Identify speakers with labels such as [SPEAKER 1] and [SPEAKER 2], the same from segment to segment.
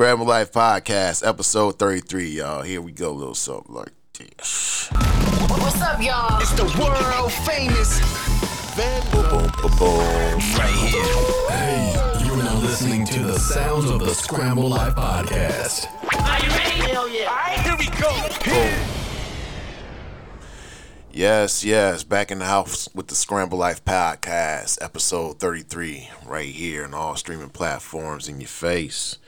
[SPEAKER 1] Scramble Life Podcast, episode 33, y'all. Here we go, a little something like this.
[SPEAKER 2] What's up, y'all?
[SPEAKER 3] It's the world famous
[SPEAKER 1] Boom, boom, boom, boom.
[SPEAKER 3] right here.
[SPEAKER 4] Hey, you are now listening to the sounds of the Scramble Life Podcast.
[SPEAKER 2] Are you ready? Hell yeah.
[SPEAKER 3] All right, here we go.
[SPEAKER 1] Yes, yes, back in the house with the Scramble Life Podcast, episode 33, right here on all streaming platforms in your face.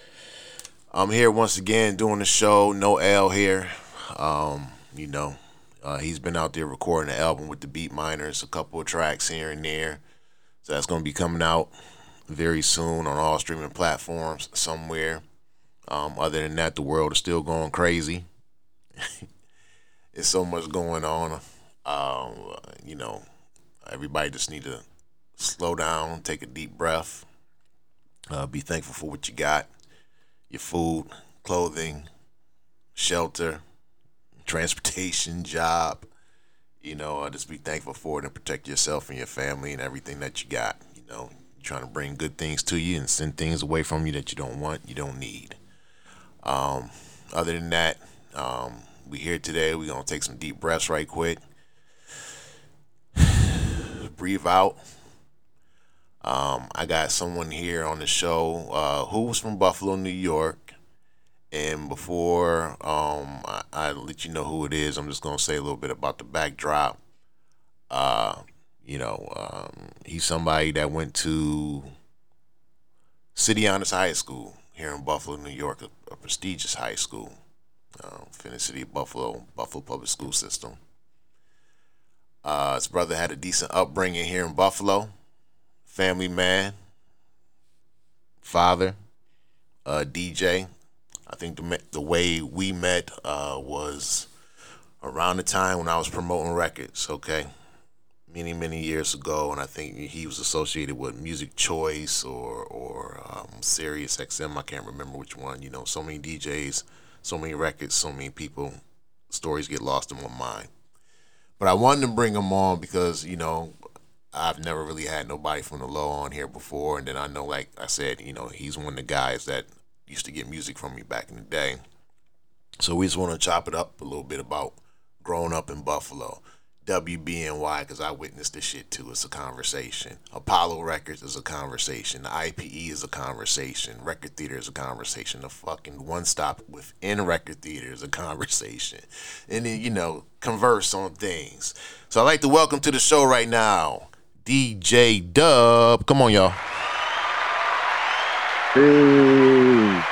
[SPEAKER 1] I'm here once again doing the show, no L here. Um, you know, uh, he's been out there recording the album with the Beatminerz, a couple of tracks here and there. So that's going to be coming out very soon on all streaming platforms somewhere. Um, other than that, the world is still going crazy. There's so much going on. Um, you know, everybody just need to slow down, take a deep breath, uh, be thankful for what you got, your food, clothing, shelter, transportation, job. You know, uh, just be thankful for it and protect yourself and your family and everything that you got. You know, trying to bring good things to you and send things away from you that you don't want, you don't need. Um, other than that, um, we here today. We're gonna take some deep breaths right quick. Breathe out. Um, I got someone here on the show uh, who was from Buffalo, New York. And before um, I, I let you know who it is, I'm just gonna say a little bit about the backdrop. Uh, you know, um, he's somebody that went to City Honors High School here in Buffalo, New York, a, a prestigious high school uh, in the city Buffalo, Buffalo Public School System. Uh, his brother had a decent upbringing here in Buffalo, family man, father, uh, DJ. I think the the way we met uh, was around the time when I was promoting records. Okay, many many years ago, and I think he was associated with Music Choice or or um, Sirius XM. I can't remember which one. You know, so many DJs, so many records, so many people. Stories get lost in my mind. But I wanted to bring him on because you know I've never really had nobody from the low on here before, and then I know, like I said, you know, he's one of the guys that used to get music from me back in the day. So we just want to chop it up a little bit about growing up in Buffalo. WBNY, because I witnessed this shit too. It's a conversation. Apollo Records is a conversation. The IPE is a conversation. Record Theater is a conversation. The fucking one stop within Record Theater is a conversation. And then, you know, converse on things. So I'd like to welcome to the show right now, DJ Dub. Come on, y'all.
[SPEAKER 5] Hey,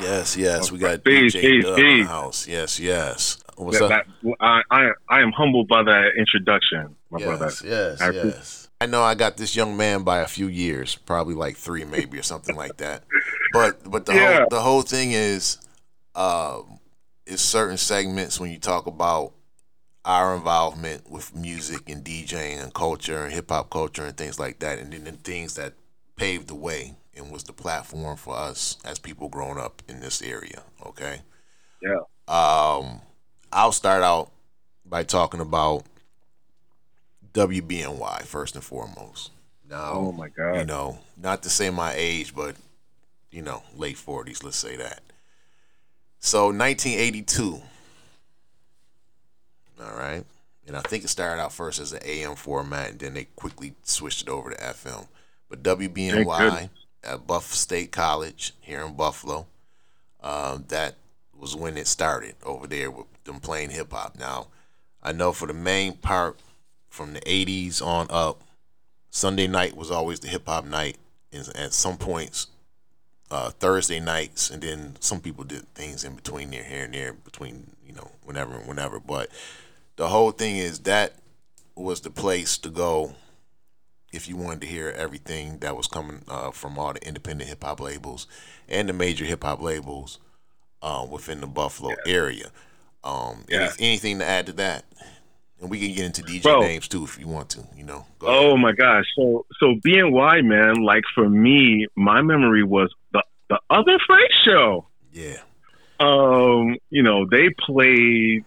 [SPEAKER 1] Yes, yes. We got DJ
[SPEAKER 5] peace,
[SPEAKER 1] Dub in the house. Yes, yes. What's
[SPEAKER 5] that,
[SPEAKER 1] up?
[SPEAKER 5] that, I, I I am humbled by that introduction, my
[SPEAKER 1] yes,
[SPEAKER 5] brother.
[SPEAKER 1] Yes,
[SPEAKER 5] I
[SPEAKER 1] yes. I know I got this young man by a few years, probably like three, maybe or something like that. But but the
[SPEAKER 5] Yeah.
[SPEAKER 1] whole the whole thing is, um, is certain segments when you talk about our involvement with music and DJing and culture and hip hop culture and things like that, and then the things that paved the way and was the platform for us as people growing up in this area. Okay.
[SPEAKER 5] Yeah.
[SPEAKER 1] Um, I'll start out by talking about WBNY first and foremost. Now,
[SPEAKER 5] Oh my God.
[SPEAKER 1] you know, not to say my age, but you know, late forties, let's say that. So 1982. All right. And I think it started out first as an AM format and then they quickly switched it over to FM. But WBNY at Buff State College here in Buffalo, um, that was when it started over there with them playing hip hop. Now, I know for the main part from the 80s on up, Sunday night was always the hip hop night. And at some points, uh, Thursday nights, and then some people did things in between there, here and there, between you know whenever and whenever. But the whole thing is that was the place to go if you wanted to hear everything that was coming uh, from all the independent hip hop labels and the major hip hop labels uh, within the Buffalo area. Um,
[SPEAKER 5] Yeah.
[SPEAKER 1] any- anything to add to that? And we can get into DJ
[SPEAKER 5] Bro.
[SPEAKER 1] names too if you want to. You know. Go ahead.
[SPEAKER 5] Oh my gosh. So so BNY man, like for me, my memory was the the other Frank show.
[SPEAKER 1] Yeah.
[SPEAKER 5] Um, you know, they played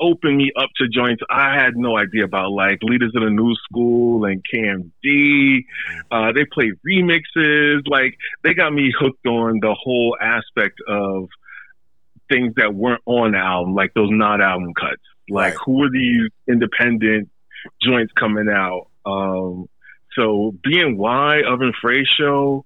[SPEAKER 5] opened me up to joints I had no idea about, like Leaders of the New School and KMD. Uh, they played remixes. Like they got me hooked on the whole aspect of things that weren't on the album, like those not album cuts. Like
[SPEAKER 1] Right.
[SPEAKER 5] who are these independent joints coming out? Um, so BNY Oven Frey show,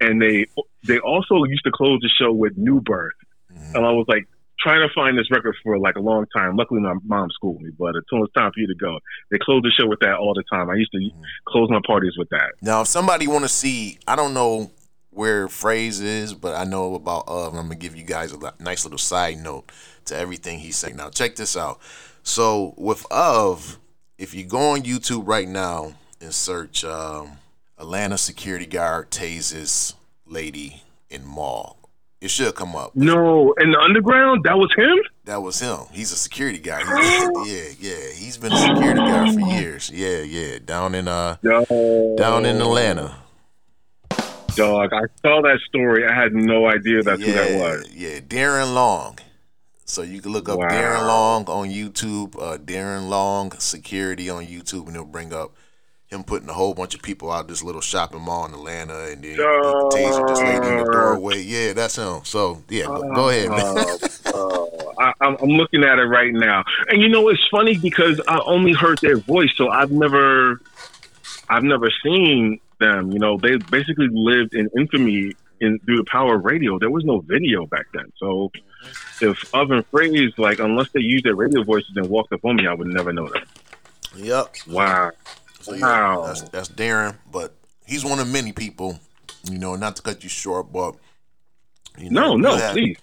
[SPEAKER 5] and they they also used to close the show with New Birth,
[SPEAKER 1] Mhm.
[SPEAKER 5] and I was like trying to find this record for like a long time. Luckily, my mom schooled me, but until it was time for you to go, they close the show with that all the time. I used to close my parties with that.
[SPEAKER 1] Now, if somebody want to see, I don't know where Phrase is, but I know about Of. and I'm gonna give you guys a nice little side note to everything he's saying. Now, check this out. So with Of, if you go on YouTube right now and search um, Atlanta security guard tases lady in mall, it should come up.
[SPEAKER 5] No, in the underground, that was him.
[SPEAKER 1] That was him. He's a security guy. He- yeah, yeah. He's been a security guy for years. Yeah, yeah. Down in uh,
[SPEAKER 5] No,
[SPEAKER 1] down in Atlanta.
[SPEAKER 5] dog. I saw that story. I had no idea that's
[SPEAKER 1] yeah,
[SPEAKER 5] who that was.
[SPEAKER 1] Yeah, Darren Long. So you can look up
[SPEAKER 5] Wow.
[SPEAKER 1] Darren Long on YouTube, uh, Darren Long Security on YouTube, and it'll bring up him putting a whole bunch of people out this little shopping mall in Atlanta, and then the taser just laid in the doorway. Yeah, that's him. So yeah, go, go ahead, man.
[SPEAKER 5] Uh, uh, I, I'm, I'm looking at it right now, and you know it's funny because I only heard their voice, so I've never, I've never seen them. You know, they basically lived in infamy in through the power of radio. There was no video back then, so if Oven Phrase, like, unless they used their radio voices and walked up on me, I would never know them.
[SPEAKER 1] Yep.
[SPEAKER 5] Wow.
[SPEAKER 1] So yeah,
[SPEAKER 5] Wow.
[SPEAKER 1] that's that's Darren, but he's one of many people. You know, not to cut you short, but you know,
[SPEAKER 5] No, no,
[SPEAKER 1] you
[SPEAKER 5] please.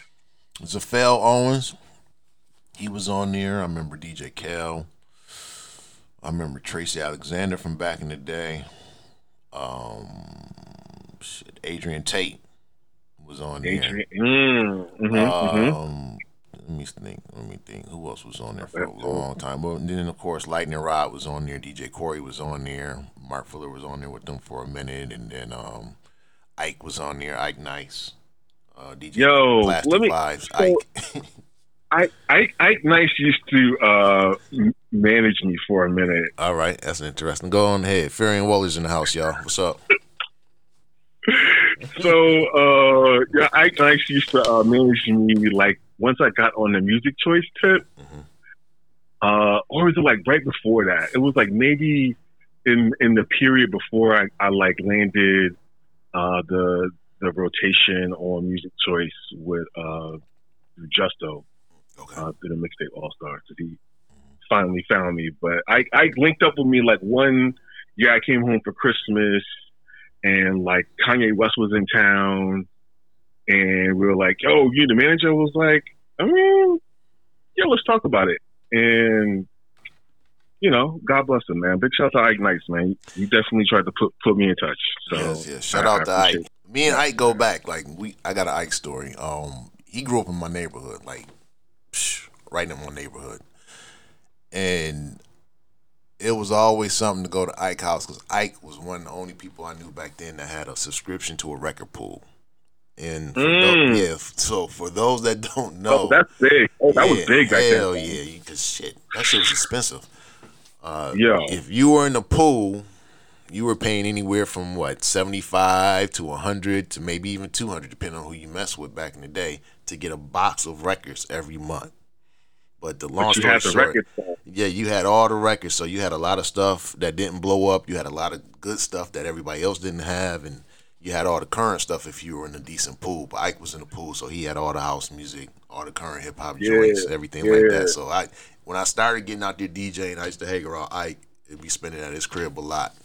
[SPEAKER 1] Zafel Owens, he was on there. I remember DJ Kel. I remember Tracy Alexander from back in the day. Um, shit, Adrian Tate was on there.
[SPEAKER 5] Adrian. Mm, mhm, mhm.
[SPEAKER 1] Um, let me think. Let me think. Who else was on there for a long time? Well, and then of course Lightning Rod was on there. DJ Corey was on there. Mark Fuller was on there with them for a minute, and then um, Ike was on there. Ike Nice. Uh, DJ
[SPEAKER 5] Yo,
[SPEAKER 1] Plastic
[SPEAKER 5] let me-
[SPEAKER 1] Vibes.
[SPEAKER 5] so-
[SPEAKER 1] Ike.
[SPEAKER 5] I, I, Ike Nice used to uh, manage me for a minute.
[SPEAKER 1] All right, that's interesting. Go on ahead. Furion Waller's in the house, y'all. What's up?
[SPEAKER 5] So uh, yeah, Ike Nice used to uh, manage me like once I got on the music choice tip,
[SPEAKER 1] Mhm.
[SPEAKER 5] uh, or was it like right before that? It was like maybe in in the period before I, I like landed uh, the the rotation on music choice with uh, Justo
[SPEAKER 1] Okay.
[SPEAKER 5] uh, through the mixtape All Stars. That he finally found me, but I I linked up with me like one year. I came home for Christmas, and like Kanye West was in town, and we were like, "Yo, you the manager?" Was like, "I mean, yeah, let's talk about it." And you know, God bless him, man. Big shout out to Ike Nice, man. He definitely tried to put put me in touch. So
[SPEAKER 1] yes, yes. Shout
[SPEAKER 5] I-
[SPEAKER 1] out to Ike. Me and Ike go back. Like we, I got an Ike story. Um, he grew up in my neighborhood, like psh, right in my neighborhood, and it was always something to go to Ike house because Ike was one of the only people I knew back then that had a subscription to a record pool. And for
[SPEAKER 5] Mm.
[SPEAKER 1] tho- yeah, so for those that don't know,
[SPEAKER 5] Oh, that's big. Oh, that was big back
[SPEAKER 1] hell
[SPEAKER 5] then.
[SPEAKER 1] yeah, because shit, that shit was expensive. Uh,
[SPEAKER 5] Yo.
[SPEAKER 1] if you were in the pool, you were paying anywhere from what seventy five to hundred to maybe even two hundred, depending on who you mess with back in the day, to get a box of records every month. But the long
[SPEAKER 5] But you
[SPEAKER 1] story
[SPEAKER 5] had the
[SPEAKER 1] short,
[SPEAKER 5] record.
[SPEAKER 1] yeah, you had all the records, so you had a lot of stuff that didn't blow up. You had a lot of good stuff that everybody else didn't have, and you had all the current stuff if you were in a decent pool. But Ike was in the pool, so he had all the house music, all the current hip hop
[SPEAKER 5] Yeah,
[SPEAKER 1] joints, everything like that. So I, when I started getting out there DJing, I used to hang around Ike. It'd be spending at his crib a lot,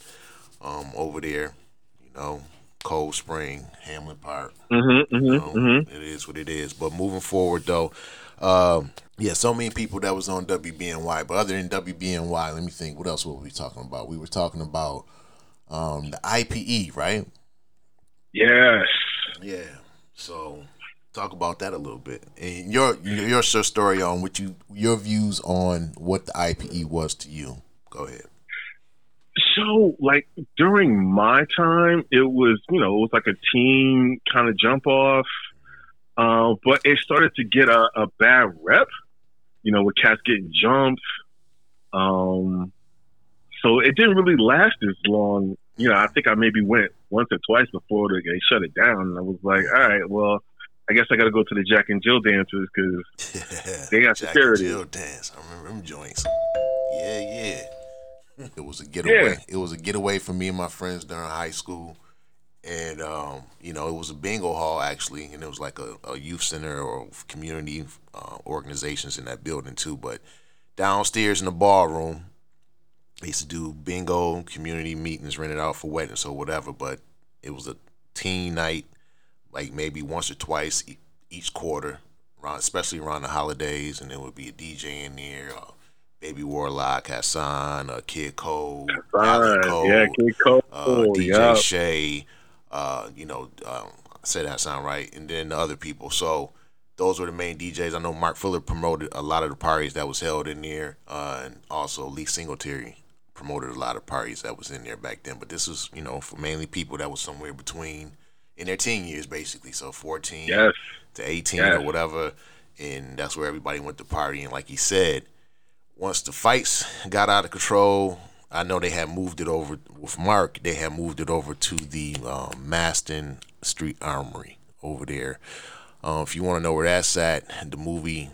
[SPEAKER 1] um, over there, you know, Cold Spring, Hamlin Park.
[SPEAKER 5] Mm-hmm, mm-hmm,
[SPEAKER 1] know,
[SPEAKER 5] mm-hmm.
[SPEAKER 1] It is what it is. But moving forward, though, um, yeah, so many people that was on WBNY. But other than WBNY, let me think. What else were we talking about? We were talking about um, the IPE, right?
[SPEAKER 5] Yes.
[SPEAKER 1] Yeah. So talk about that a little bit and your your your story on what you your views on what the IPE was to you. Go ahead.
[SPEAKER 5] So, like during my time, it was you know it was like a team kind of jump off, uh, but it started to get a, a bad rep. you know, with cats getting jumped. Um, so it didn't really last as long. You know, I think I maybe went once or twice before they they shut it down. And I was like, all right, well, I guess I got to go to the Jack and Jill dances because They got
[SPEAKER 1] Jack
[SPEAKER 5] security.
[SPEAKER 1] And Jill dance. I remember them joints. Yeah, yeah. It was a getaway.
[SPEAKER 5] Yeah.
[SPEAKER 1] It was a getaway for me and my friends during high school. And um, you know, it was a bingo hall actually, and it was like a, a youth center or community uh, organizations in that building too. But downstairs in the ballroom, they used to do bingo, community meetings, rented out for weddings or whatever. But it was a teen night, like maybe once or twice each quarter, around, especially around the holidays, and there would be a DJ in there. Uh, Baby Warlock, Hassan, uh, Kid Cole,
[SPEAKER 5] fine.
[SPEAKER 1] Cole,
[SPEAKER 5] Yeah, Kid Cole.
[SPEAKER 1] uh, DJ
[SPEAKER 5] yeah.
[SPEAKER 1] Shay, uh, you know, um, I said that sound right, and then the other people. So those were the main DJs. I know Mark Fuller promoted a lot of the parties that was held in there, uh, and also Lee Singletary promoted a lot of parties that was in there back then. But this was, you know, for mainly people that was somewhere between in their teen years, basically. So 14
[SPEAKER 5] Yes.
[SPEAKER 1] to 18
[SPEAKER 5] Yes.
[SPEAKER 1] or whatever, and that's where everybody went to party. And like he said, once the fights got out of control, I know they had moved it over with Mark. They had moved it over to the um, Masten Street Armory over there. Uh, if you want to know where that's at, the movie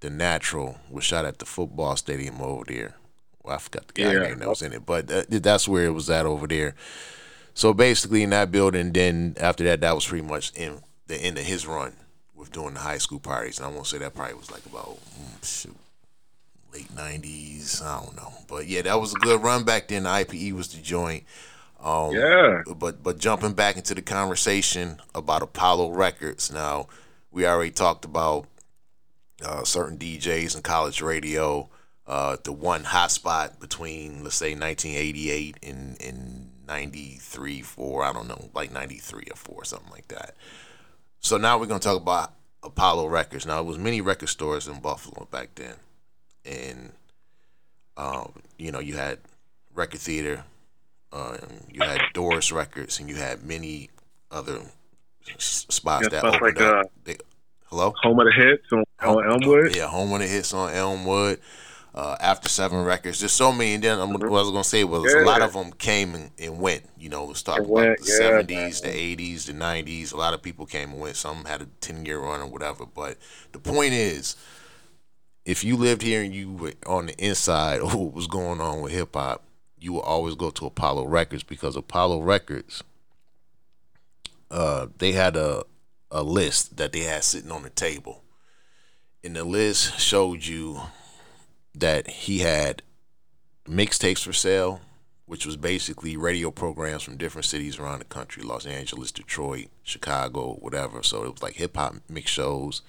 [SPEAKER 1] The Natural was shot at the football stadium over there. Well, I forgot the guy
[SPEAKER 5] Yeah.
[SPEAKER 1] name that was in it, but that, that's where it was at over there. So basically, in that building, then after that, that was pretty much in the end of his run with doing the high school parties. And I won't say that probably was like about mm, shoot, late '90s. I don't know, but yeah, that was a good run back then. The IPE was the joint. Um,
[SPEAKER 5] Yeah.
[SPEAKER 1] But but jumping back into the conversation about Apollo Records. Now we already talked about uh, certain DJs and college radio. Uh, the one hotspot between let's say 1988 and and 93, four. I don't know, like 93 or four, something like that. So now we're gonna talk about Apollo Records. Now it was many record stores in Buffalo back then, and um, you know you had Record Theater, uh, you had Doris Records, and you had many other s- spots
[SPEAKER 5] Yeah,
[SPEAKER 1] that opened
[SPEAKER 5] like,
[SPEAKER 1] up.
[SPEAKER 5] uh,
[SPEAKER 1] They- hello.
[SPEAKER 5] Home of the hits on, on Elmwood.
[SPEAKER 1] Yeah, home of the hits on Elmwood. Uh, after seven records, there's so many. And then I'm, what I was gonna say was a lot of them came and, and went. You know, let's talk
[SPEAKER 5] And
[SPEAKER 1] about
[SPEAKER 5] went,
[SPEAKER 1] the
[SPEAKER 5] yeah,
[SPEAKER 1] '70s, the '80s, the '90s. A lot of people came and went. Some had a ten year run or whatever. But the point is, if you lived here and you were on the inside of what was going on with hip hop, you will always go to Apollo Records because Apollo Records, uh, they had a a list that they had sitting on the table, and the list showed you that he had mixtapes for sale, which was basically radio programs from different cities around the country, Los Angeles, Detroit, Chicago, whatever. So it was like hip hop mix shows,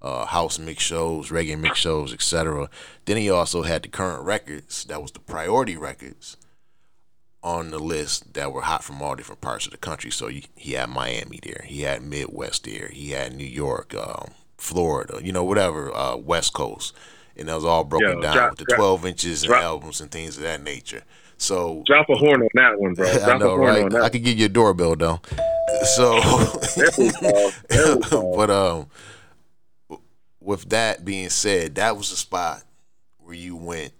[SPEAKER 1] uh, house mix shows, reggae mix shows, etc. Then he also had the current records, that was the priority records on the list that were hot from all different parts of the country. So he, had Miami there, he had Midwest there, he had New York, um, Florida, you know, whatever, uh, West Coast. And that was all broken
[SPEAKER 5] Yo,
[SPEAKER 1] down
[SPEAKER 5] drop-
[SPEAKER 1] with the
[SPEAKER 5] drop-
[SPEAKER 1] 12 inches and
[SPEAKER 5] drop-
[SPEAKER 1] albums and things of that nature. So
[SPEAKER 5] Drop a horn on that one, bro. Drop
[SPEAKER 1] I know,
[SPEAKER 5] a horn
[SPEAKER 1] right?
[SPEAKER 5] on that.
[SPEAKER 1] I could give you a doorbell though. So,
[SPEAKER 5] There we go. There we go.
[SPEAKER 1] but um, with that being said, that was the spot where you went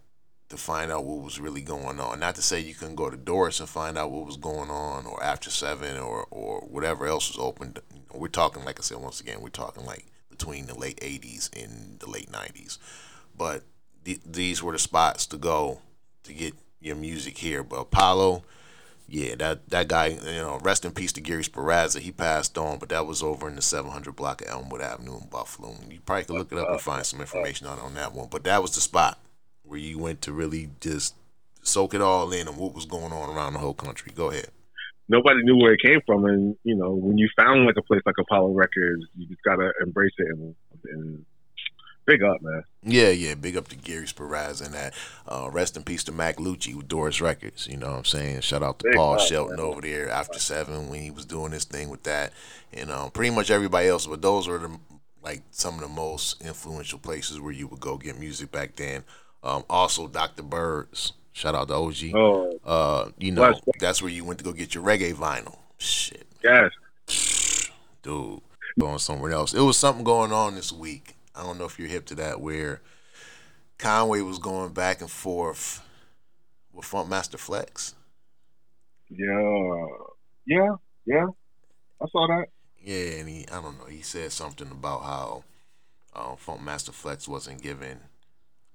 [SPEAKER 1] to find out what was really going on. Not to say you couldn't go to Doris and find out what was going on, or After Seven, or or whatever else was open. We're talking, like I said, once again, we're talking like between the late '80s and the late '90s. But th- these were the spots to go to get your music here. But Apollo, yeah, that that guy, you know, rest in peace to Gary Sparazza. He passed on, but that was over in the 700 block of Elmwood Avenue in Buffalo. And You probably could look it up and find some information on on that one. But that was the spot where you went to really just soak it all in and what was going on around the whole country. Go ahead.
[SPEAKER 5] Nobody knew where it came from, and you know, when you found like a place like Apollo Records, you just gotta embrace it and, and big up, man.
[SPEAKER 1] Yeah, yeah. Big up to Gary Sparazza and that. Uh, rest in peace to Mac Lucci with Doris Records. You know what I'm saying? Shout out to
[SPEAKER 5] Big
[SPEAKER 1] Paul
[SPEAKER 5] up,
[SPEAKER 1] Shelton
[SPEAKER 5] man.
[SPEAKER 1] over there after seven when he was doing his thing with that. And um, pretty much everybody else. But those were the like some of the most influential places where you would go get music back then. Um, also, Dr. Birds. Shout out to OG.
[SPEAKER 5] Oh,
[SPEAKER 1] Uh, you know, that's where you went to go get your reggae vinyl. Shit
[SPEAKER 5] yes.
[SPEAKER 1] dude, going somewhere else. It was something going on this week. I don't know if you're hip to that, where Conway was going back and forth with Funk Master Flex.
[SPEAKER 5] Yeah, yeah, yeah. I saw that.
[SPEAKER 1] Yeah, and he I don't know, he said something about how um, Funk Master Flex wasn't giving,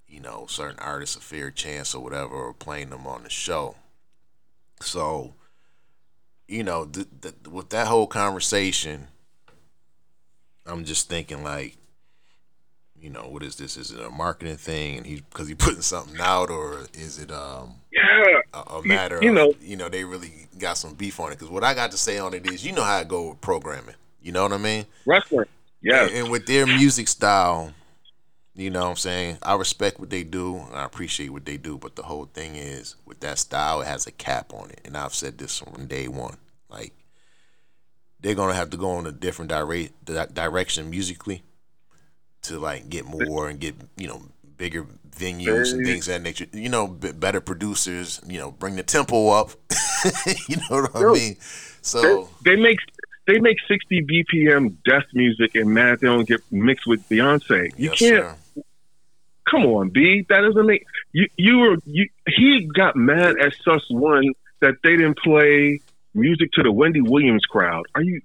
[SPEAKER 1] you know, certain artists a fair chance or whatever, or playing them on the show. So, you know, th- th- with that whole conversation, I'm just thinking like, you know, what is this? Is it a marketing thing, and he because he putting something out, or is it um
[SPEAKER 5] Yeah,
[SPEAKER 1] a, a matter
[SPEAKER 5] you
[SPEAKER 1] of
[SPEAKER 5] know-
[SPEAKER 1] you know they really got some beef on it? Because what I got to say on it is, you know how I go with programming. You know what I mean?
[SPEAKER 5] wrestling. Yeah,
[SPEAKER 1] And, and with their music style, you know what I'm saying? I respect what they do and I appreciate what they do, but the whole thing is with that style, it has a cap on it. And I've said this from day one. Like, they're going to have to go in a different dire- di- direction musically to, like, get more and get, you know, bigger venues and things of that nature. You know, b- better producers, you know, bring the tempo up. you know what I mean? So,
[SPEAKER 5] they, they make they make 60 BPM death music and mad they don't get mixed with Beyonce. You
[SPEAKER 1] yes,
[SPEAKER 5] can't.
[SPEAKER 1] sir.
[SPEAKER 5] Come on, B. That doesn't make you. You were you. He got mad at Sus One that they didn't play music to the Wendy Williams crowd. Are you?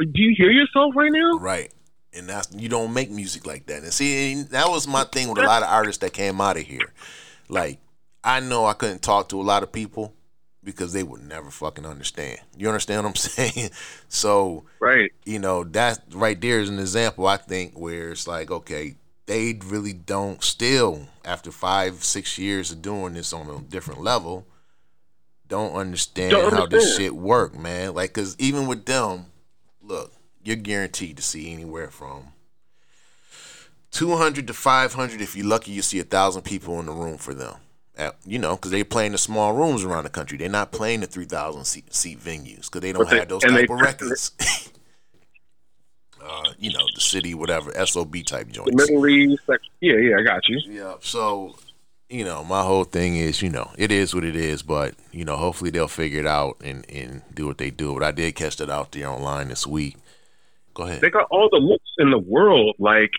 [SPEAKER 5] Do you hear yourself right now?
[SPEAKER 1] Right. And that's you don't make music like that. And see, and that was my thing with a lot of artists that came out of here. Like, I know I couldn't talk to a lot of people because they would never fucking understand. You understand what I'm saying? So,
[SPEAKER 5] Right.
[SPEAKER 1] you know, that right there is an example I think where it's like, okay, they really don't still after five, six years of doing this on a different level, don't understand
[SPEAKER 5] Don't
[SPEAKER 1] how this shit work, man. Like, cause even with them, look, you're guaranteed to see anywhere from 200 to 500 if you're lucky you see a thousand people in the room for them. At- you know because they're playing the small rooms around the country. They're not playing the 3000 seat, seat venues because they don't
[SPEAKER 5] they-
[SPEAKER 1] have those type
[SPEAKER 5] they-
[SPEAKER 1] of records. Uh, you know the city whatever sob type
[SPEAKER 5] The
[SPEAKER 1] joints.
[SPEAKER 5] Middle East. Like, yeah, yeah, I got you.
[SPEAKER 1] yeah so you know my whole thing is you know it is what it is but you know hopefully they'll figure it out and, and do what they do. But i did catch that out there online this week go ahead
[SPEAKER 5] They got all the looks in the world. Like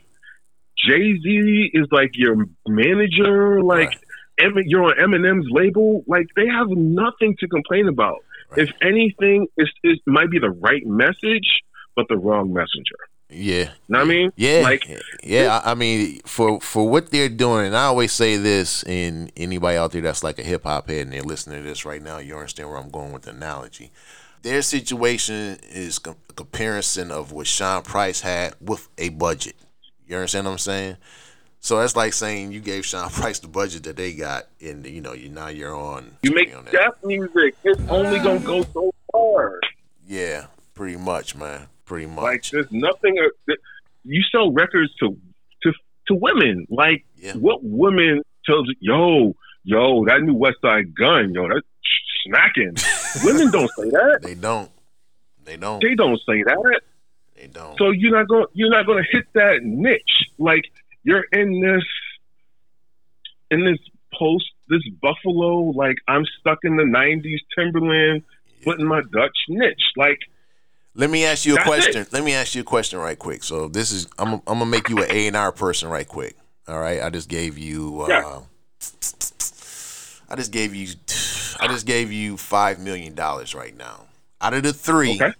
[SPEAKER 5] Jay Z is like your manager. Like
[SPEAKER 1] Right.
[SPEAKER 5] Em- you're on Eminem's label. Like they have nothing to complain about.
[SPEAKER 1] Right.
[SPEAKER 5] If anything, it's, it might be the right message, but the wrong messenger.
[SPEAKER 1] yeah
[SPEAKER 5] Know what I mean?
[SPEAKER 1] Yeah,
[SPEAKER 5] Like
[SPEAKER 1] yeah. I I mean, for for what they're doing, and I always say this, and anybody out there that's like a hip hop head and they're listening to this right now, you understand where I'm going with the analogy. Their situation is com- a comparison of what Sean Price had with a budget. You understand what I'm saying? So that's like saying you gave Sean Price the budget that they got, and you know, you now you're on.
[SPEAKER 5] you make
[SPEAKER 1] on
[SPEAKER 5] death music, it's only gonna go so far.
[SPEAKER 1] Yeah, pretty much, man. Pretty much.
[SPEAKER 5] Like there's nothing. uh, You sell records to to to women. Like
[SPEAKER 1] Yeah.
[SPEAKER 5] what woman tells you, yo, yo, that new Westside Gunn, yo, that's smacking. women don't say that.
[SPEAKER 1] they don't. They don't.
[SPEAKER 5] They don't say that.
[SPEAKER 1] They don't.
[SPEAKER 5] So you're not going. You're not going to hit that niche. Like you're in this in this post this Buffalo. Like I'm stuck in the '90s Timberland, putting my Dutch niche. Like
[SPEAKER 1] Let me ask you a question. Let me ask you a question right quick. So this is I'm I'm gonna make you an A and R person right quick. All right. I just gave you. Uh,
[SPEAKER 5] Yeah.
[SPEAKER 1] I just gave you. I just gave you five million dollars right now. Out of the three,
[SPEAKER 5] Okay.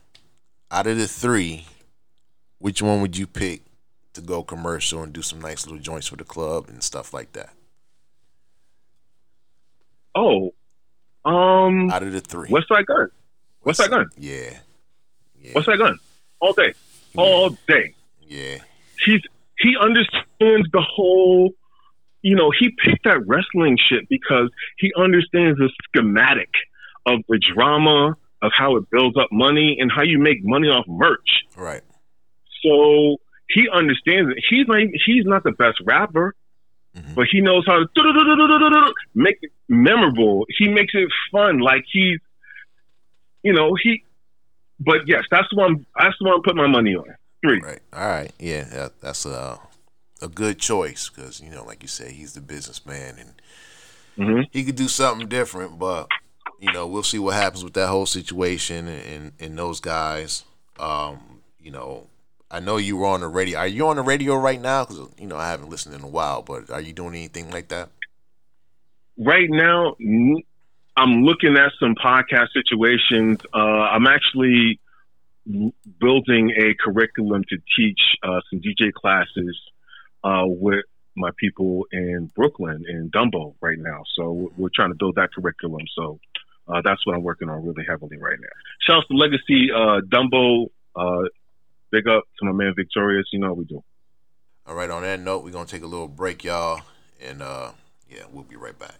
[SPEAKER 1] out of the three, which one would you pick to go commercial and do some nice little joints for the club and stuff like that?
[SPEAKER 5] oh, um,
[SPEAKER 1] Out of the three,
[SPEAKER 5] Westside Gunn. Side Gun.
[SPEAKER 1] Yeah, yeah,
[SPEAKER 5] Side Gun. All day. All day.
[SPEAKER 1] yeah,
[SPEAKER 5] He's he understands the whole. You know, he picked that wrestling shit because he understands the schematic of the drama of how it builds up money and how you make money off merch.
[SPEAKER 1] right.
[SPEAKER 5] So he understands it. He's not he's not the best rapper,
[SPEAKER 1] Mhm.
[SPEAKER 5] but he knows how to make it memorable. He makes it fun. Like he's, you know, he. But yes, that's the one. That's the one I'm putting my money on. Three.
[SPEAKER 1] Right. All right. Yeah, that, that's a a good choice because you know, like you said, he's the businessman and
[SPEAKER 5] hmm
[SPEAKER 1] he could do something different. But you know, we'll see what happens with that whole situation and and, and those guys. Um, you know, I know you were on the radio. Are you on the radio right now? Because you know I haven't listened in a while. But are you doing anything like that?
[SPEAKER 5] Right now, I'm looking at some podcast situations. Uh, I'm actually building a curriculum to teach uh, some DJ classes uh, with my people in Brooklyn in Dumbo right now. So we're- trying to build that curriculum. So uh, that's what I'm working on really heavily right now. Shouts to Legacy uh, Dumbo. Uh, big up to my man Victorious. You know we do.
[SPEAKER 1] All right. On that note, we're gonna take a little break, y'all, and uh, yeah, we'll be right back.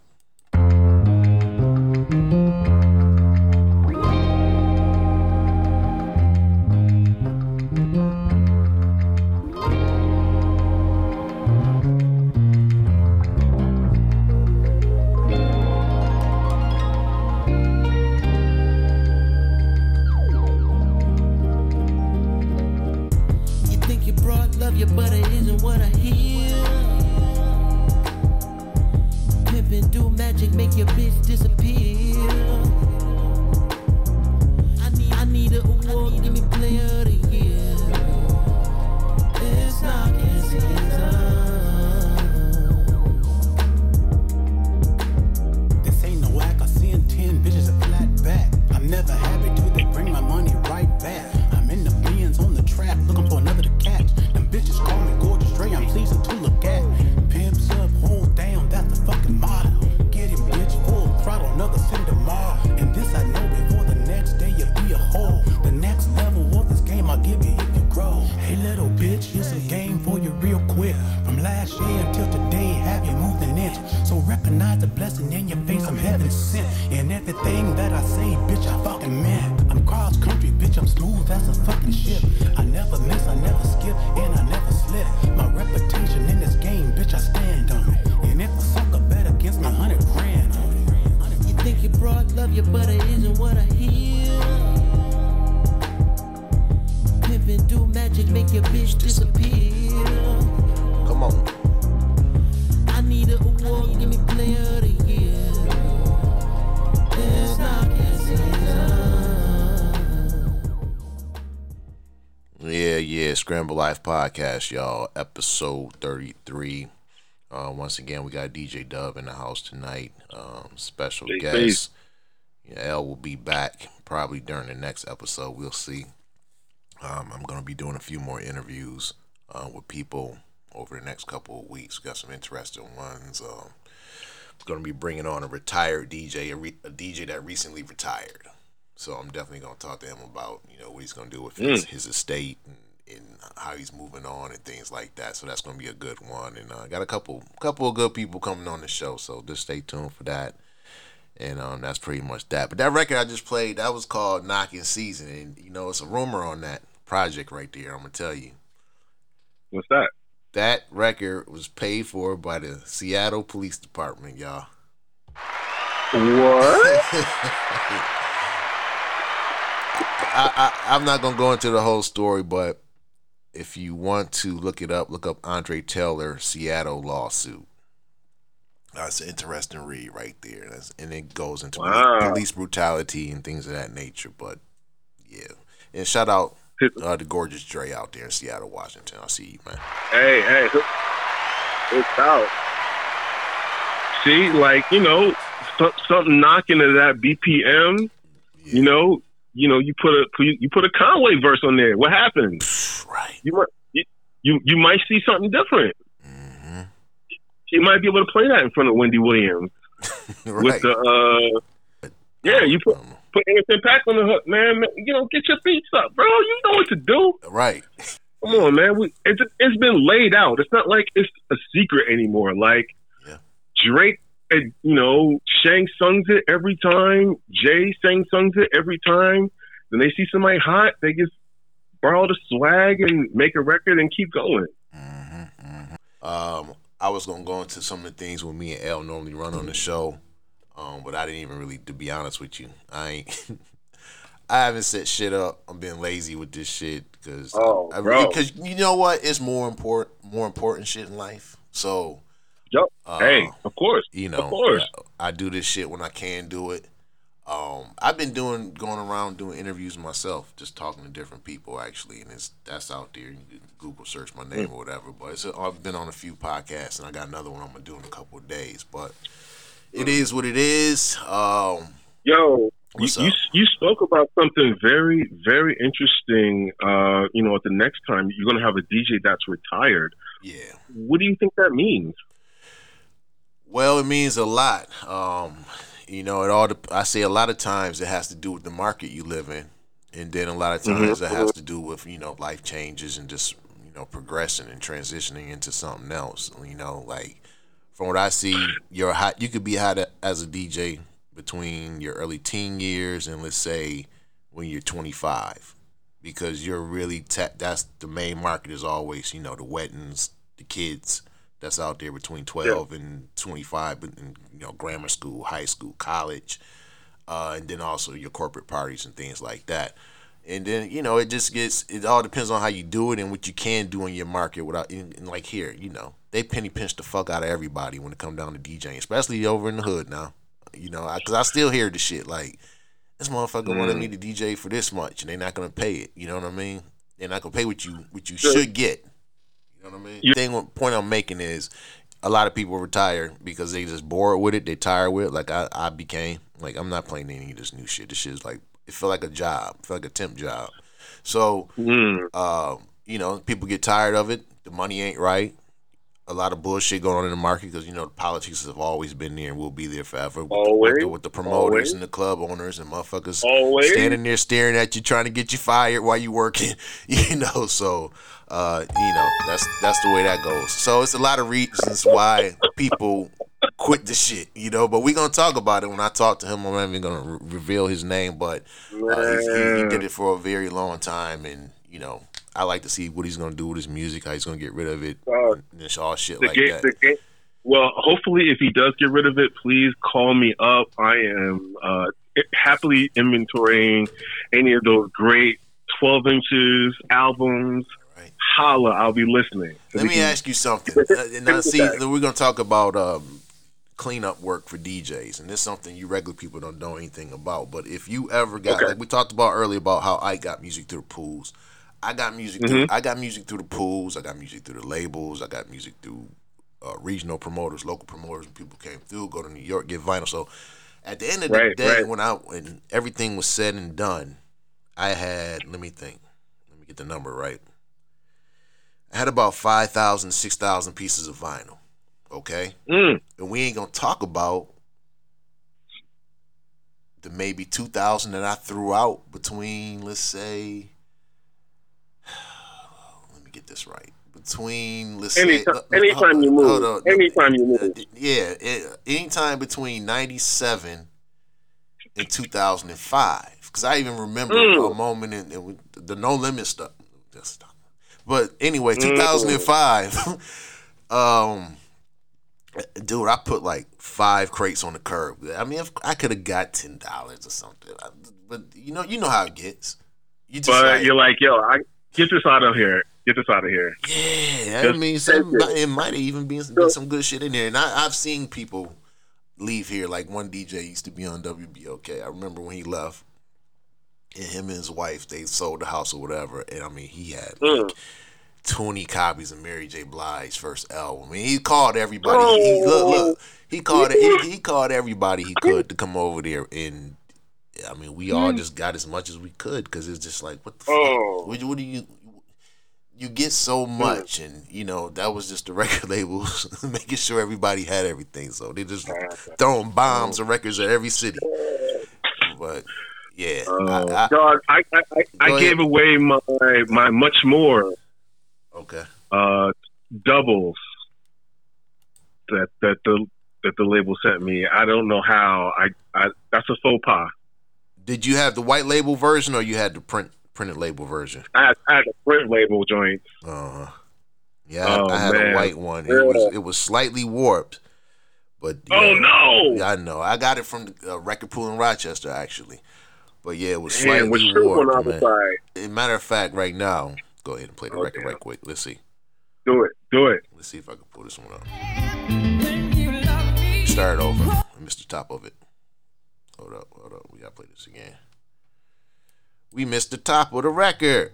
[SPEAKER 1] Scramble Life Podcast, y'all. Episode 33. Uh, once again, we got DJ Dub in the house tonight. Um, special
[SPEAKER 5] Peace,
[SPEAKER 1] guest.
[SPEAKER 5] peace.
[SPEAKER 1] Yeah, L will be back probably during the next episode. We'll see. Um, I'm going to be doing a few more interviews uh, with people over the next couple of weeks. Got some interesting ones. Um, going to be bringing on a retired DJ, a, re- a DJ that recently retired. So I'm definitely going to talk to him about you know what he's going to do with his, his estate and, and how he's moving on and things like that. So that's going to be a good one. And uh, got a couple couple of good people coming on the show. So just stay tuned for that. And um, that's pretty much that. But that record I just played, that was called Knocking Season. And, you know, it's a rumor on that project right there. I'm going to tell you.
[SPEAKER 5] What's that?
[SPEAKER 1] That record was paid for by the Seattle Police Department, y'all.
[SPEAKER 5] What?
[SPEAKER 1] I, I, I'm not going to go into the whole story, but if you want to look it up, look up Andre Taylor Seattle lawsuit. That's an interesting read right there. That's, and it goes into
[SPEAKER 5] Wow.
[SPEAKER 1] police brutality and things of that nature. But yeah. And shout out uh, the gorgeous Dre out there in Seattle, Washington. I'll see you, man.
[SPEAKER 5] hey, hey, it's out. See, like you know, so, something knocking to that BPM. You know, you know, you put a you, put a Conway verse on there. What happens?
[SPEAKER 1] Right.
[SPEAKER 5] You might you you, might see something different.
[SPEAKER 1] Mm-hmm.
[SPEAKER 5] You might be able to play that in front of Wendy Williams
[SPEAKER 1] right.
[SPEAKER 5] with the uh, yeah. You put put Anderson Paak on the hook, man. man. You know, get your feet up, bro. You know what to do.
[SPEAKER 1] right.
[SPEAKER 5] Come on, man. We, it's it's been laid out. It's not like it's a secret anymore. Like
[SPEAKER 1] Yeah.
[SPEAKER 5] Drake, you know, Shang songs it every time. Jay Sang songs it every time. Then they see somebody hot, they just borrow the swag and make a record and keep going.
[SPEAKER 1] Um, I was gonna go into some of the things when me and L normally run on the show, um, but I didn't even really, to be honest with you, I ain't. I haven't set shit up. I'm being lazy with this shit because
[SPEAKER 5] Oh,
[SPEAKER 1] I,
[SPEAKER 5] bro.
[SPEAKER 1] because you know what? It's more important, more important shit in life. So
[SPEAKER 5] Yup.
[SPEAKER 1] Uh,
[SPEAKER 5] hey, of course.
[SPEAKER 1] you know,
[SPEAKER 5] of course.
[SPEAKER 1] I do this shit when I can do it. Um, I've been doing going around doing interviews myself, just talking to different people actually, and it's that's out there. You can Google search my name or whatever. But it's, I've been on a few podcasts, and I got another one I'm gonna do in a couple of days. But it is what it is. Um,
[SPEAKER 5] Yo, you, you you spoke about something very very interesting. Uh, you know, at the next time you're gonna have a DJ that's retired.
[SPEAKER 1] yeah.
[SPEAKER 5] What do you think that means?
[SPEAKER 1] Well, it means a lot. Um, you know, it all. I say a lot of times it has to do with the market you live in, and then a lot of times it has to do with you know life changes and just you know progressing and transitioning into something else. You know, like from what I see, you're hot. You could be hot as a DJ between your early teen years and let's say when you're 25, because you're really ta- that's the main market is always you know the weddings, the kids that's out there between 12 and 25 but in you know grammar school high school college uh, and then also your corporate parties and things like that. And then you know it just gets it all depends on how you do it and what you can do in your market without and, and like here you know they penny pinch the fuck out of everybody when it come down to DJing especially over in the hood now you know because I, still hear the shit like this motherfucker wanted me to DJ for this much and they're not gonna pay it you know what I mean? They're not gonna pay what you what you should get you know what I mean?
[SPEAKER 5] Yeah.
[SPEAKER 1] Thing point I'm making is a lot of people retire because they just bored with it, they tired with it. Like I, I became like I'm not playing any of this new shit. This shit is like it felt like a job, it feel like a temp job. So
[SPEAKER 5] Mm.
[SPEAKER 1] uh, you know, people get tired of it. The money ain't right. A lot of bullshit going on in the market because you know the politics have always been there and will be there forever. With, the,
[SPEAKER 5] Always.
[SPEAKER 1] the, with the promoters
[SPEAKER 5] Always.
[SPEAKER 1] and the club owners and motherfuckers
[SPEAKER 5] Always.
[SPEAKER 1] standing there staring at you, trying to get you fired while you working. You know, so uh, you know that's that's the way that goes. So it's a lot of reasons why people quit the shit. You know, but we're gonna talk about it when I talk to him. I'm not even gonna re- reveal his name, but uh, he, he did it for a very long time, and you know, I like to see what he's gonna do with his music, how he's gonna get rid of it,
[SPEAKER 5] Uh,
[SPEAKER 1] and it's all shit like
[SPEAKER 5] game,
[SPEAKER 1] that.
[SPEAKER 5] game. Well, hopefully, if he does get rid of it, please call me up. I am uh, happily inventorying any of those great 12 inches albums.
[SPEAKER 1] Right.
[SPEAKER 5] Holla, I'll be listening.
[SPEAKER 1] Let me ask you something. Uh, now, see, we're gonna talk about um, cleanup work for DJs, and this is something you regular people don't know anything about. But if you ever got,
[SPEAKER 5] Okay.
[SPEAKER 1] like we talked about earlier, about how I got music through the pools. I got music. Through, I got music through the pools. I got music through the labels. I got music through uh, regional promoters, local promoters. People came through, go to New York, get vinyl. So at the end of the day,
[SPEAKER 5] right.
[SPEAKER 1] when I when everything was said and done, I had. Let me think. Let me get the number right. I had about 5,000, 6,000 pieces of vinyl. Okay?
[SPEAKER 5] Mm,
[SPEAKER 1] And we ain't to talk about the maybe 2,000 that I threw out between, let's say, get this right. Between, let's
[SPEAKER 5] Anytime-
[SPEAKER 1] say,
[SPEAKER 5] anytime you move.
[SPEAKER 1] on.
[SPEAKER 5] Anytime you move.
[SPEAKER 1] Uh, Yeah, it, anytime between 97 and 2005. Because I even remember
[SPEAKER 5] Mm.
[SPEAKER 1] a moment in, in the No Limit stuff. But anyway,
[SPEAKER 5] Mm.
[SPEAKER 1] 2005, um, dude, I put like five crates on the curb. I mean, if I could have got ten dollars or something, I- but you know, you know how it gets. You just
[SPEAKER 5] but
[SPEAKER 1] like,
[SPEAKER 5] you're like, yo, I get this out of here. Get this out of here.
[SPEAKER 1] yeah, I mean, some,
[SPEAKER 5] it.
[SPEAKER 1] it might have even been, been some good shit in there. And I, I've seen people leave here. Like one DJ used to be on WBLK. I remember when he left, and him and his wife they sold the house or whatever. And I mean, he had
[SPEAKER 5] Mm.
[SPEAKER 1] like twenty copies of Mary J. Blige's first album. I mean, he called everybody. He, he- look, look, he called he, he called everybody he could to come over there and. I mean, we all just got as much as we could because it's just like, what the
[SPEAKER 5] Oh.
[SPEAKER 1] fuck? What, what do you? you get so much and you know that was just the record labels making sure everybody had everything so they just throwing bombs of records at every city but yeah
[SPEAKER 5] Uh,
[SPEAKER 1] I, I,
[SPEAKER 5] dog, I, I, I, I gave away my my much more
[SPEAKER 1] okay
[SPEAKER 5] uh, doubles that that the that the label sent me. I don't know how. I, I that's a faux pas.
[SPEAKER 1] Did you have the white label version or you had the print printed label version
[SPEAKER 5] I had, I had a print label joint.
[SPEAKER 1] uh-huh yeah I-
[SPEAKER 5] Oh,
[SPEAKER 1] I, had a white one it
[SPEAKER 5] Yeah.
[SPEAKER 1] was it was slightly warped but
[SPEAKER 5] Oh no!
[SPEAKER 1] Yeah, I know. I got it from the uh, record pool in Rochester, actually. But yeah, it was slightly
[SPEAKER 5] on
[SPEAKER 1] warped, man. As a matter of fact, right now, go ahead and play the
[SPEAKER 5] Oh,
[SPEAKER 1] record
[SPEAKER 5] damn.
[SPEAKER 1] right quick. Let's see.
[SPEAKER 5] Do it. Do it.
[SPEAKER 1] Let's see if I can pull this one up. Start over. I missed the top of it. Hold up, hold up. We gotta play this again. We missed the top of the record.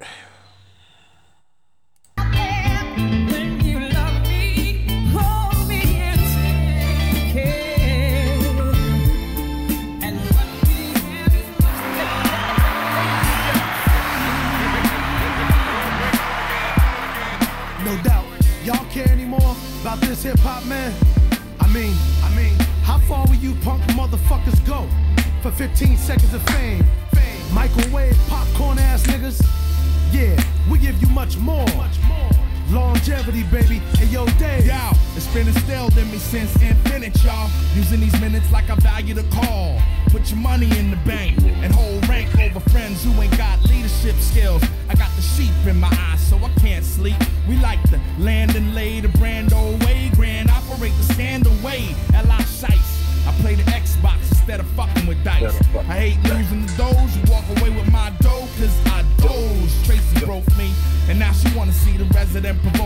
[SPEAKER 6] About this hip hop, man? Far will you punk motherfuckers go for 15 seconds of fame? Microwave popcorn ass niggas? Yeah, we give you much more. Longevity, baby. Hey, yo, Dave.
[SPEAKER 7] Yo, it's been instilled in me since infinite, y'all. Using these minutes like I value the call. Put your money in the bank and hold rank over friends who ain't got leadership skills. I got the sheep in my eyes, so I can't sleep. We like to land and lay the brand old way. Grand operate the scandal way. L.I. the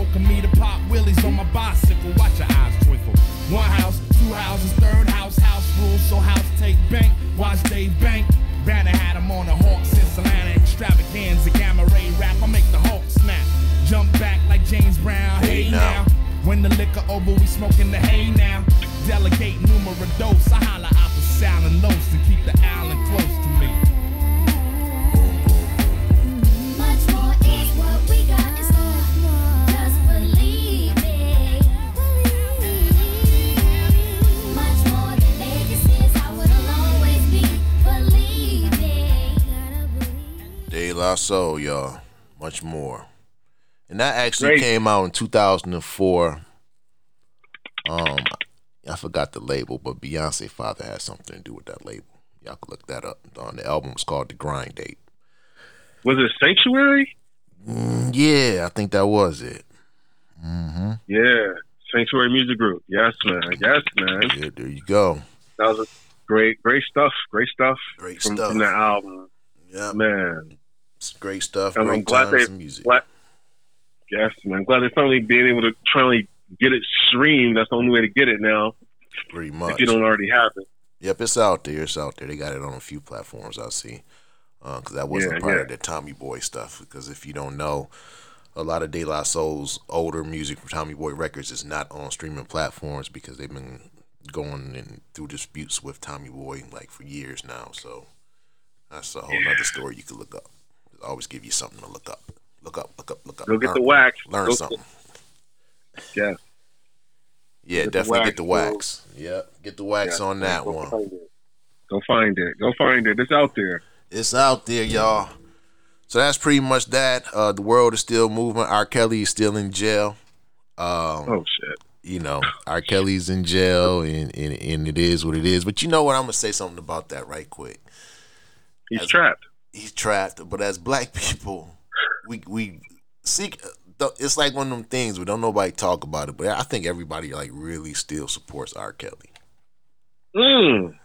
[SPEAKER 1] actually
[SPEAKER 5] Great.
[SPEAKER 1] came out in 2004. Um, I forgot the label, but Beyonce father had something to do with that label. Y'all can look that up. On the album was called The Grind Date.
[SPEAKER 5] Was it Sanctuary?
[SPEAKER 1] Mm, yeah, I think that was it.
[SPEAKER 5] Yeah, Sanctuary Music Group. Yes, man. Yes, man.
[SPEAKER 1] Yeah, there you go.
[SPEAKER 5] That was a great, great stuff. Great stuff.
[SPEAKER 1] Great
[SPEAKER 5] from,
[SPEAKER 1] stuff.
[SPEAKER 5] from that album,
[SPEAKER 1] Yeah,
[SPEAKER 5] man.
[SPEAKER 1] it's great stuff.
[SPEAKER 5] And I'm
[SPEAKER 1] Great
[SPEAKER 5] glad they.
[SPEAKER 1] music.
[SPEAKER 5] Glad, yes, man. Glad they're finally being able to finally get it streamed. That's the only way to get it now.
[SPEAKER 1] Pretty
[SPEAKER 5] If you don't already have it.
[SPEAKER 1] Yep, it's out there. It's out there. They got it on a few platforms. I see. Uh, because that wasn't
[SPEAKER 5] Yeah,
[SPEAKER 1] part
[SPEAKER 5] yeah.
[SPEAKER 1] of the Tommy Boy stuff. Because if you don't know, a lot of De La Soul's older music from Tommy Boy Records is not on streaming platforms because they've been going in through disputes with Tommy Boy like for years now. So that's a whole other story you could look up. Always give you something to look up. Look up, look up, look up.
[SPEAKER 5] Go get
[SPEAKER 1] learn,
[SPEAKER 5] the wax.
[SPEAKER 1] Learn
[SPEAKER 5] Go-
[SPEAKER 1] something.
[SPEAKER 5] Yeah.
[SPEAKER 1] Yeah,
[SPEAKER 5] get
[SPEAKER 1] definitely
[SPEAKER 5] wax,
[SPEAKER 1] get the
[SPEAKER 5] bro.
[SPEAKER 1] wax. Yep, get the wax
[SPEAKER 5] Yeah,
[SPEAKER 1] on that
[SPEAKER 5] go
[SPEAKER 1] one.
[SPEAKER 5] Find it. Go find it. Go find it. It's out there.
[SPEAKER 1] It's out there, y'all. So that's pretty much that. Uh, the world is still moving. R. Kelly is still in jail. Um,
[SPEAKER 5] Oh shit.
[SPEAKER 1] you know, R. Kelly's in jail, and, and and it is what it is. But you know what? I'm gonna say something about that right quick.
[SPEAKER 5] He's
[SPEAKER 1] As-
[SPEAKER 5] trapped.
[SPEAKER 1] He's trapped, but as black people, we we seek. It's like one of them things we don't nobody talk about it, but I think everybody like really still supports R. Kelly.
[SPEAKER 5] Mm.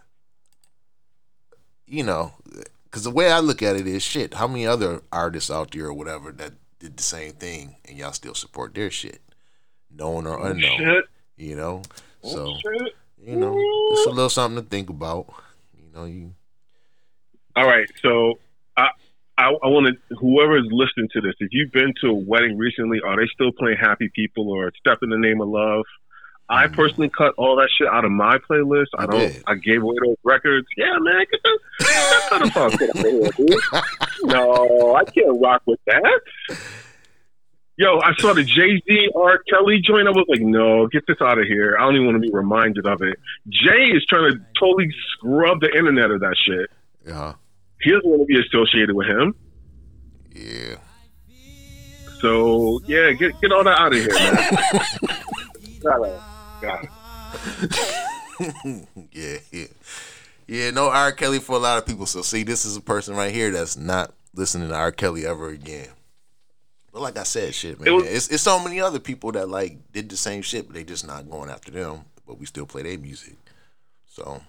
[SPEAKER 1] you know, because the way I look at it is shit. How many other artists out there or whatever that did the same thing and y'all still support their shit, known or unknown?
[SPEAKER 5] Shit.
[SPEAKER 1] You know, so
[SPEAKER 5] Shit.
[SPEAKER 1] you know, it's a little something to think about. You know, you
[SPEAKER 5] All right, so I I, I want to whoever is listening to this, if you've been to a wedding recently, are they still playing Happy People or Step in the Name of Love? I personally cut all that shit out of my playlist. I. Don't. I gave away those records. Yeah, man, get the, get the fuck out of here, dude. No, I can't rock with that. Yo, I saw the Jay Z R. Kelly joint. I was like, no, get this out of here. I don't even want to be reminded of it. Jay is trying to totally scrub the internet of that shit.
[SPEAKER 1] uh,
[SPEAKER 5] He doesn't want to be associated with him.
[SPEAKER 1] yeah.
[SPEAKER 5] So yeah, get get all that out of here, man. Got it. Got it.
[SPEAKER 1] yeah, yeah, yeah. No R. Kelly for a lot of people. So see, this is a person right here that's not listening to R. Kelly ever again. But like I said, shit, man,
[SPEAKER 5] It was-
[SPEAKER 1] it's it's so many other people that like did the same shit, but they just not going after them. But we still play their music. So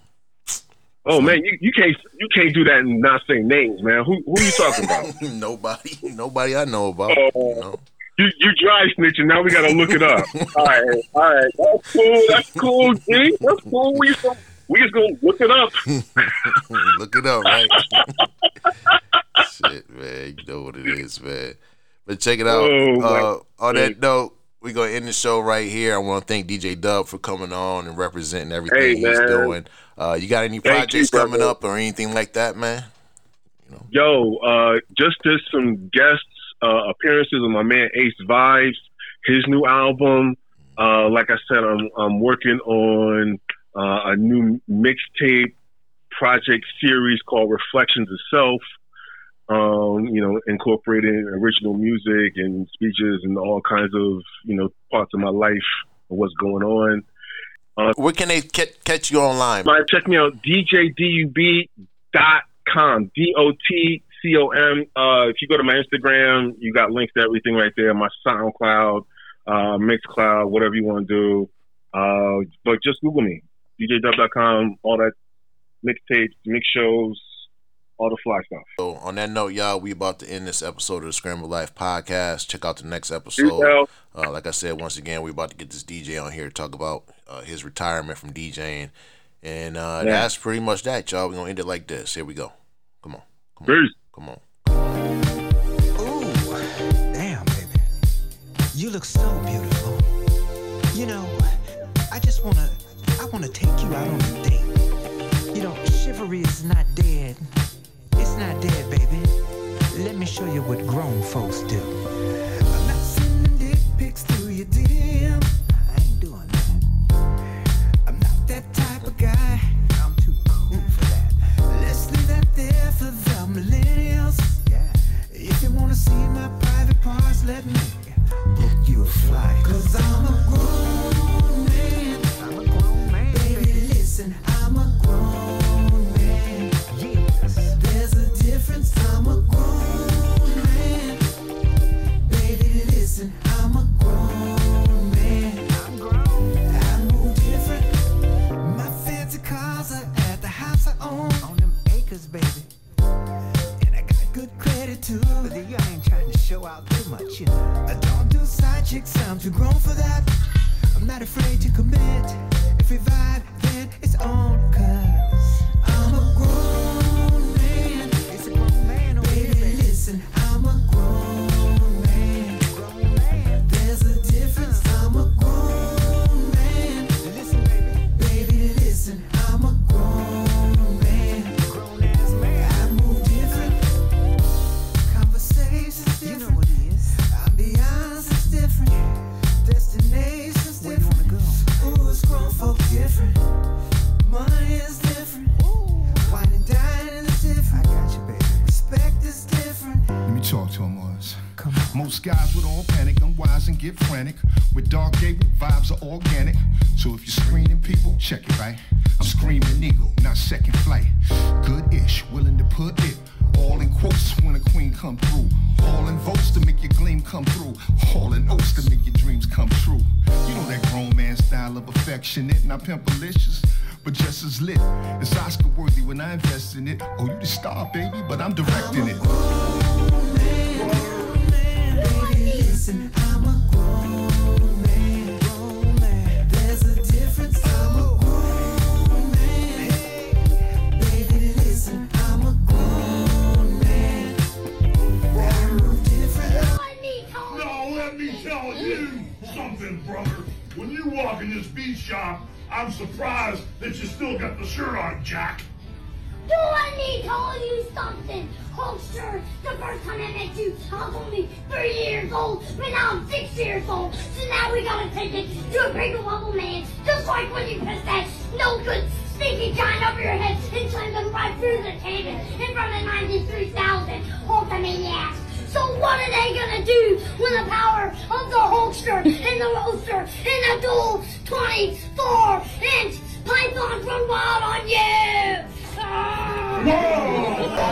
[SPEAKER 5] Oh man, you, you can't you can't do that and not say names, man. Who who are you talking about?
[SPEAKER 1] nobody, nobody I know about.
[SPEAKER 5] Oh.
[SPEAKER 1] You know,
[SPEAKER 5] you you dry snitching. Now we gotta look it up. all right, all right, that's cool. That's cool, G. That's cool. Where you from? We just gonna look it up.
[SPEAKER 1] Look it up, right? Shit, man. You know what it is, man. But check it out.
[SPEAKER 5] Oh,
[SPEAKER 1] uh, on that note, we're going to end the show right here. I want to thank DJ Dub for coming on and representing everything
[SPEAKER 5] Hey,
[SPEAKER 1] he's doing. Uh, you got any
[SPEAKER 5] Thank you,
[SPEAKER 1] projects coming up or anything like that, man?
[SPEAKER 5] Yo, uh, just did some guest uh, appearances with my man Ace Vibes, his new album. Uh, like I said, I'm, I'm working on uh, a new mixtape project series called Reflections of Self. Um, you know, incorporating original music and speeches and all kinds of you know parts of my life and what's going on.
[SPEAKER 1] Where can they catch, catch you online?
[SPEAKER 5] My check me out djdub.com. D O T C O M. Uh if you go to my Instagram, you got links to everything right there. My SoundCloud, uh Mixcloud, whatever you want to do. Uh but just Google me. DJDub.com, all that mixtapes, mix shows, all the fly stuff.
[SPEAKER 1] So on that note, y'all, we about to end this episode of the Scramble Life podcast. Check out the next episode. Uh, like I said, once again, we about to get this DJ on here to talk about uh, his retirement from DJing, and uh,
[SPEAKER 5] Yeah.
[SPEAKER 1] that's pretty much that, y'all. We're gonna end it like this. Here we go. Come on, come on,
[SPEAKER 5] Peace.
[SPEAKER 1] come on.
[SPEAKER 3] Ooh, damn, baby. You look so beautiful. You know, I just wanna, I wanna take you out on a date. You know, chivalry is not dead. It's not dead, baby. Let me show you what grown folks do. I'm not sending dick pics to your DM. Millennials. Yeah. If you wanna see my private parts, let me book you a flight. Cause I'm a grown man. I'm a grown man. Baby, listen, I'm a grown man. Yes. There's a difference. I'm a grown come
[SPEAKER 7] through. All in votes to make your gleam come through. All in oaths to make your dreams come true. You know that grown man style of affectionate, not pimpalicious. But just as lit, it's Oscar worthy when I invest in it. Oh, you the star, baby, but I'm directing it.
[SPEAKER 3] Man, grown man, Baby, listen, I'm a grown
[SPEAKER 8] brother. When you walk in this beat shop, I'm surprised that you still got the shirt on, Jack.
[SPEAKER 9] Do let me tell you something, oh, Hulkster? The first time I met you, I was only three years old, but now I'm six years old. So now we gotta take it to a bigger level, man. Just like when you put that no good stinky giant over your head and slammed them right through the table in front of 93,000 Hulkamaniacs. So what are they gonna do when the power of the Hulkster and the Roaster and the Dual 24 inch Python run wild on you? Ah!